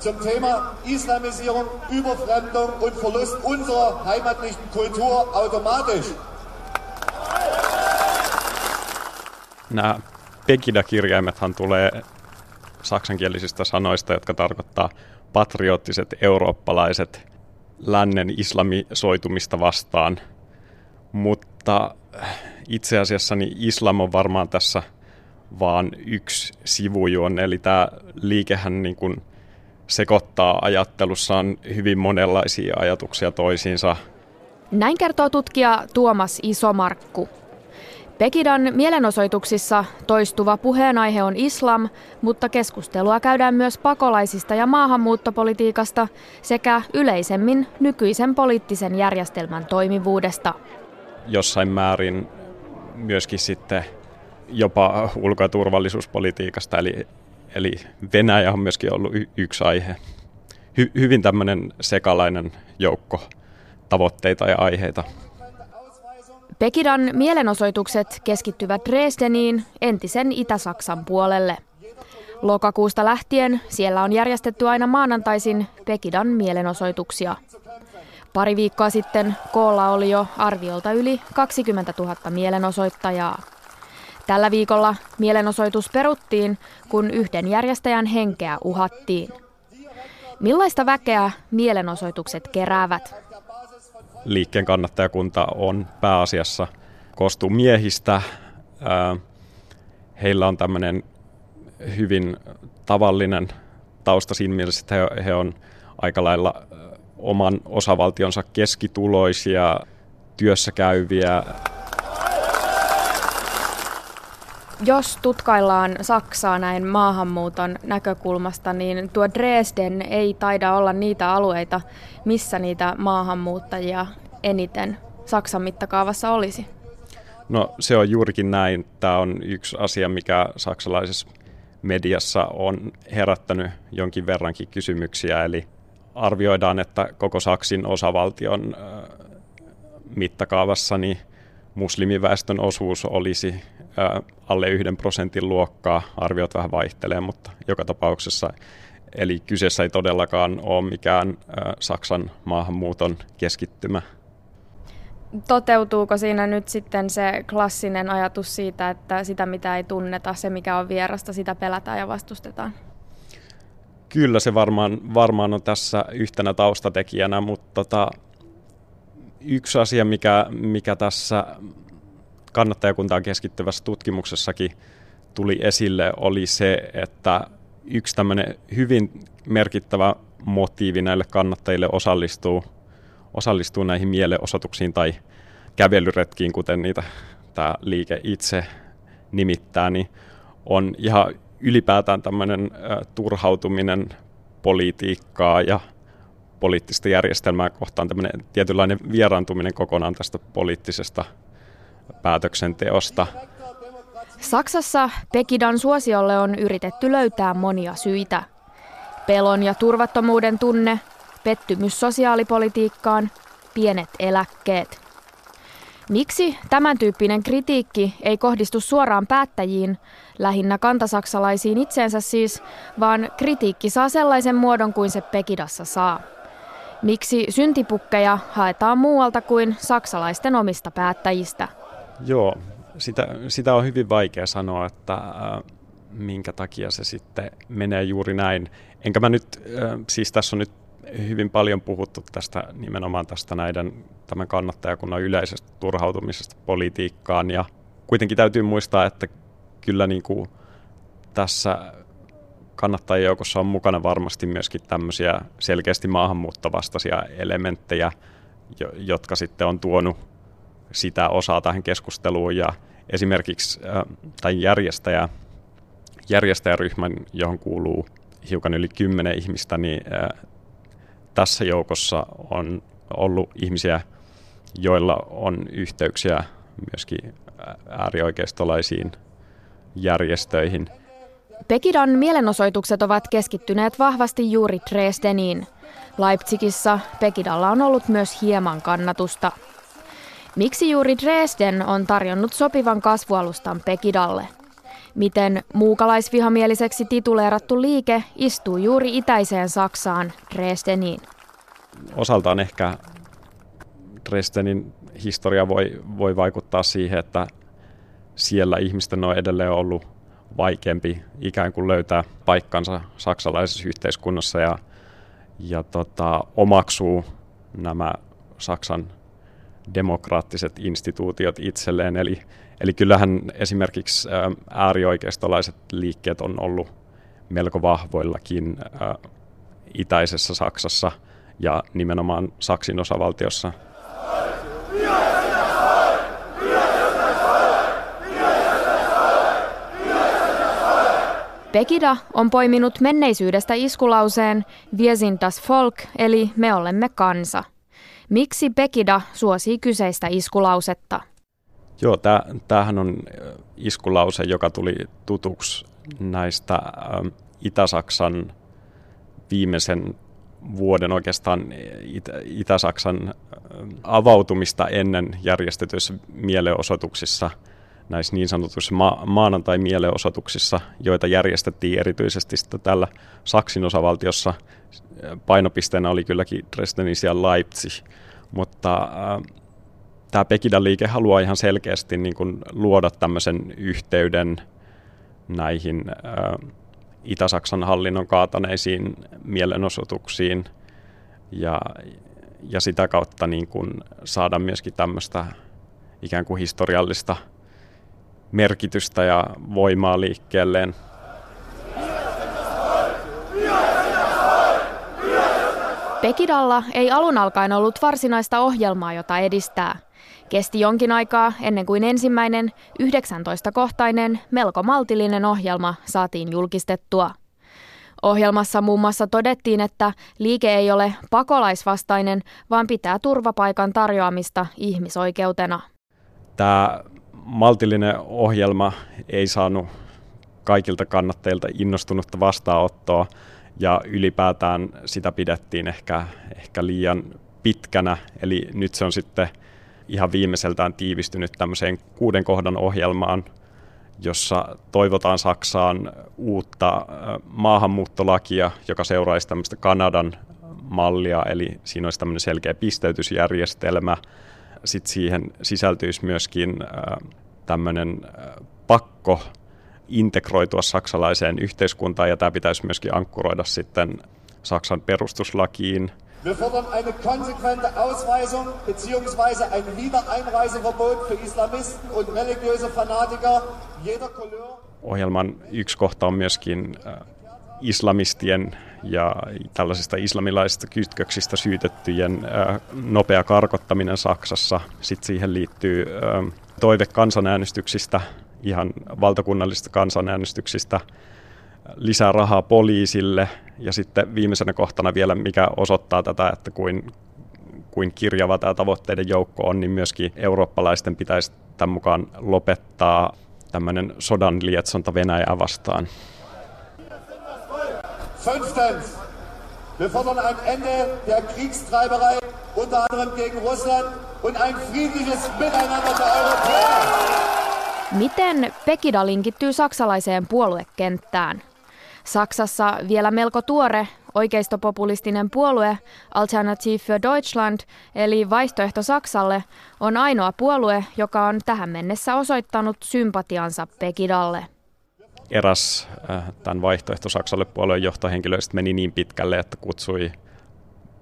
zum Thema Islamisierung, Überfremdung und Verlust unserer heimatlichen Kultur automatisch. Nämä Pegida-kirjaimethan tulee saksankielisistä sanoista, jotka tarkoittaa patriottiset eurooppalaiset lännen islamisoitumista vastaan. Mutta itse asiassa niin islam on varmaan tässä vaan yksi sivujuon, eli tämä liikehän niin kuin sekoittaa ajattelussaan hyvin monenlaisia ajatuksia toisiinsa. Näin kertoo tutkija Tuomas Isomarkku. Pekidan mielenosoituksissa toistuva puheenaihe on islam, mutta keskustelua käydään myös pakolaisista ja maahanmuuttopolitiikasta sekä yleisemmin nykyisen poliittisen järjestelmän toimivuudesta. Jossain määrin myöskin sitten jopa ulko- ja turvallisuuspolitiikasta, eli, eli Venäjä on myöskin ollut y- yksi aihe. Hy- hyvin tämmöinen sekalainen joukko tavoitteita ja aiheita. Pekidan mielenosoitukset keskittyvät Dresdeniin, entisen Itä-Saksan puolelle. Lokakuusta lähtien siellä on järjestetty aina maanantaisin Pekidan mielenosoituksia. Pari viikkoa sitten koolla oli jo arviolta yli 20 000 mielenosoittajaa. Tällä viikolla mielenosoitus peruttiin, kun yhden järjestäjän henkeä uhattiin. Millaista väkeä mielenosoitukset keräävät? liikkeen kannattajakunta on pääasiassa koostuu miehistä. Heillä on tämmöinen hyvin tavallinen tausta siinä mielessä, että he, he on aika lailla oman osavaltionsa keskituloisia, työssä käyviä. Jos tutkaillaan Saksaa näin maahanmuuton näkökulmasta, niin tuo Dresden ei taida olla niitä alueita, missä niitä maahanmuuttajia eniten Saksan mittakaavassa olisi. No se on juurikin näin. Tämä on yksi asia, mikä saksalaisessa mediassa on herättänyt jonkin verrankin kysymyksiä. Eli arvioidaan, että koko Saksin osavaltion mittakaavassa niin muslimiväestön osuus olisi alle yhden prosentin luokkaa. Arviot vähän vaihtelee, mutta joka tapauksessa. Eli kyseessä ei todellakaan ole mikään Saksan maahanmuuton keskittymä. Toteutuuko siinä nyt sitten se klassinen ajatus siitä, että sitä mitä ei tunneta, se mikä on vierasta, sitä pelätään ja vastustetaan? Kyllä se varmaan, varmaan on tässä yhtenä taustatekijänä, mutta tota, yksi asia, mikä, mikä tässä kannattajakuntaan keskittyvässä tutkimuksessakin tuli esille, oli se, että yksi tämmöinen hyvin merkittävä motiivi näille kannattajille osallistuu, osallistuu näihin mielenosoituksiin tai kävelyretkiin, kuten niitä tämä liike itse nimittää, niin on ihan ylipäätään tämmöinen turhautuminen politiikkaa ja poliittista järjestelmää kohtaan, tämmöinen tietynlainen vieraantuminen kokonaan tästä poliittisesta päätöksenteosta. Saksassa Pekidan suosiolle on yritetty löytää monia syitä. Pelon ja turvattomuuden tunne, pettymys sosiaalipolitiikkaan, pienet eläkkeet. Miksi tämän tyyppinen kritiikki ei kohdistu suoraan päättäjiin, lähinnä kantasaksalaisiin itseensä siis, vaan kritiikki saa sellaisen muodon kuin se Pekidassa saa? Miksi syntipukkeja haetaan muualta kuin saksalaisten omista päättäjistä? Joo, sitä, sitä on hyvin vaikea sanoa, että äh, minkä takia se sitten menee juuri näin. Enkä mä nyt, äh, siis tässä on nyt hyvin paljon puhuttu tästä nimenomaan tästä näiden tämän kannattajakunnan yleisestä turhautumisesta politiikkaan ja kuitenkin täytyy muistaa, että kyllä niin kuin tässä kannattajien joukossa on mukana varmasti myöskin tämmöisiä selkeästi maahanmuuttovastaisia elementtejä, jotka sitten on tuonut sitä osaa tähän keskusteluun ja esimerkiksi äh, tai järjestäjä, järjestäjäryhmän, johon kuuluu hiukan yli kymmenen ihmistä, niin äh, tässä joukossa on ollut ihmisiä, joilla on yhteyksiä myöskin äärioikeistolaisiin järjestöihin. Pekidan mielenosoitukset ovat keskittyneet vahvasti juuri Dresdeniin. Leipzigissä Pekidalla on ollut myös hieman kannatusta. Miksi juuri Dresden on tarjonnut sopivan kasvualustan Pekidalle? Miten muukalaisvihamieliseksi tituleerattu liike istuu juuri itäiseen Saksaan, Dresdeniin. Osaltaan ehkä Dresdenin historia voi, voi vaikuttaa siihen, että siellä ihmisten on edelleen ollut vaikeampi ikään kuin löytää paikkansa saksalaisessa yhteiskunnassa ja, ja tota, omaksuu nämä Saksan demokraattiset instituutiot itselleen. Eli, eli kyllähän esimerkiksi äärioikeistolaiset liikkeet on ollut melko vahvoillakin itäisessä Saksassa ja nimenomaan Saksin osavaltiossa. Pekida on poiminut menneisyydestä iskulauseen Wir sind das Volk, eli me olemme kansa. Miksi Pekida suosii kyseistä iskulausetta? Joo, tämähän on iskulause, joka tuli tutuksi näistä äh, Itä-Saksan viimeisen vuoden oikeastaan Itä- Itä-Saksan avautumista ennen järjestetyissä mielenosoituksissa – näissä niin sanotuissa ma- maanantai-mielenosoituksissa, joita järjestettiin erityisesti tällä Saksin osavaltiossa. Painopisteenä oli kylläkin Dresdenin ja Leipzig, mutta äh, tämä Pekidan liike haluaa ihan selkeästi niin kuin luoda tämmöisen yhteyden näihin äh, Itä-Saksan hallinnon kaataneisiin mielenosoituksiin ja, ja sitä kautta niin kuin saada myöskin tämmöistä ikään kuin historiallista – merkitystä ja voimaa liikkeelleen. Pekidalla ei alun alkaen ollut varsinaista ohjelmaa, jota edistää. Kesti jonkin aikaa ennen kuin ensimmäinen 19-kohtainen melko maltillinen ohjelma saatiin julkistettua. Ohjelmassa muun muassa todettiin, että liike ei ole pakolaisvastainen, vaan pitää turvapaikan tarjoamista ihmisoikeutena. Tämä maltillinen ohjelma ei saanut kaikilta kannattajilta innostunutta vastaanottoa ja ylipäätään sitä pidettiin ehkä, ehkä liian pitkänä, eli nyt se on sitten ihan viimeiseltään tiivistynyt tämmöiseen kuuden kohdan ohjelmaan, jossa toivotaan Saksaan uutta maahanmuuttolakia, joka seuraisi tämmöistä Kanadan mallia, eli siinä olisi tämmöinen selkeä pisteytysjärjestelmä, sitten siihen sisältyisi myöskin tämmöinen pakko integroitua saksalaiseen yhteiskuntaan ja tämä pitäisi myöskin ankkuroida sitten Saksan perustuslakiin. Wir fordern eine konsequente Ausweisung bzw. ein Wiedereinreiseverbot für Islamisten und religiöse Fanatiker jeder Couleur. Ohjelman yksi kohta on myöskin islamistien ja tällaisista islamilaisista kytköksistä syytettyjen nopea karkottaminen Saksassa. Sitten siihen liittyy toive kansanäänestyksistä, ihan valtakunnallisista kansanäänestyksistä, lisää rahaa poliisille ja sitten viimeisenä kohtana vielä, mikä osoittaa tätä, että kuin, kuin kirjava tämä tavoitteiden joukko on, niin myöskin eurooppalaisten pitäisi tämän mukaan lopettaa tämmöinen sodan lietsonta Venäjää vastaan. Fünftens, wir fordern ein Ende der Kriegstreiberei, unter anderem gegen Russland, und ein friedliches Miteinander der Europäer. Miten Pekida linkittyy saksalaiseen puoluekenttään? Saksassa vielä melko tuore oikeistopopulistinen puolue Alternative für Deutschland, eli vaihtoehto Saksalle, on ainoa puolue, joka on tähän mennessä osoittanut sympatiansa Pekidalle eräs äh, tämän vaihtoehto Saksalle puolueen johtohenkilöistä meni niin pitkälle, että kutsui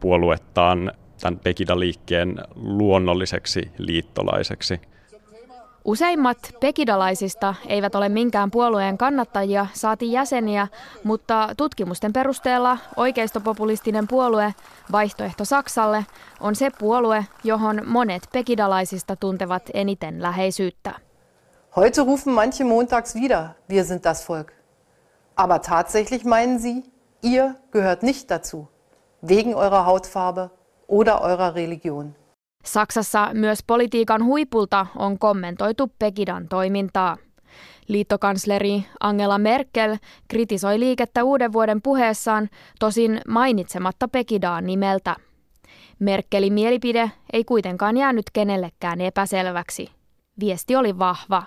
puoluettaan tämän Pekida-liikkeen luonnolliseksi liittolaiseksi. Useimmat pekidalaisista eivät ole minkään puolueen kannattajia, saati jäseniä, mutta tutkimusten perusteella oikeistopopulistinen puolue Vaihtoehto Saksalle on se puolue, johon monet pekidalaisista tuntevat eniten läheisyyttä. Heute rufen manche montags wieder, wir sind das Volk. Aber tatsächlich meinen sie, ihr gehört nicht dazu, wegen eurer Hautfarbe oder eurer Religion. Saksassa myös politiikan huipulta on kommentoitu Pekidan toimintaa. Liittokansleri Angela Merkel kritisoi liikettä uuden vuoden puheessaan, tosin mainitsematta Pekidaa nimeltä. Merkelin mielipide ei kuitenkaan jäänyt kenellekään epäselväksi. Viesti oli vahva.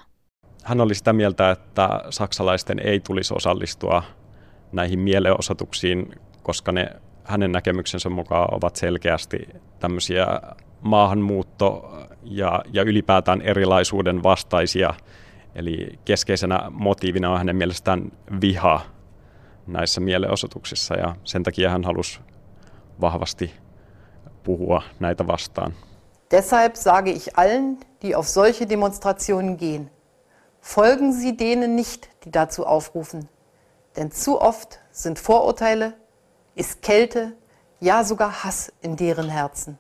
hän oli sitä mieltä, että saksalaisten ei tulisi osallistua näihin mielenosoituksiin, koska ne hänen näkemyksensä mukaan ovat selkeästi tämmöisiä maahanmuutto- ja, ja ylipäätään erilaisuuden vastaisia. Eli keskeisenä motiivina on hänen mielestään viha näissä mielenosoituksissa ja sen takia hän halusi vahvasti puhua näitä vastaan. Deshalb sage ich allen, die auf solche Demonstrationen gehen, folgen Sie denen nicht, die dazu aufrufen. Denn zu oft sind Vorurteile, ist Kälte, ja sogar Hass in deren Herzen.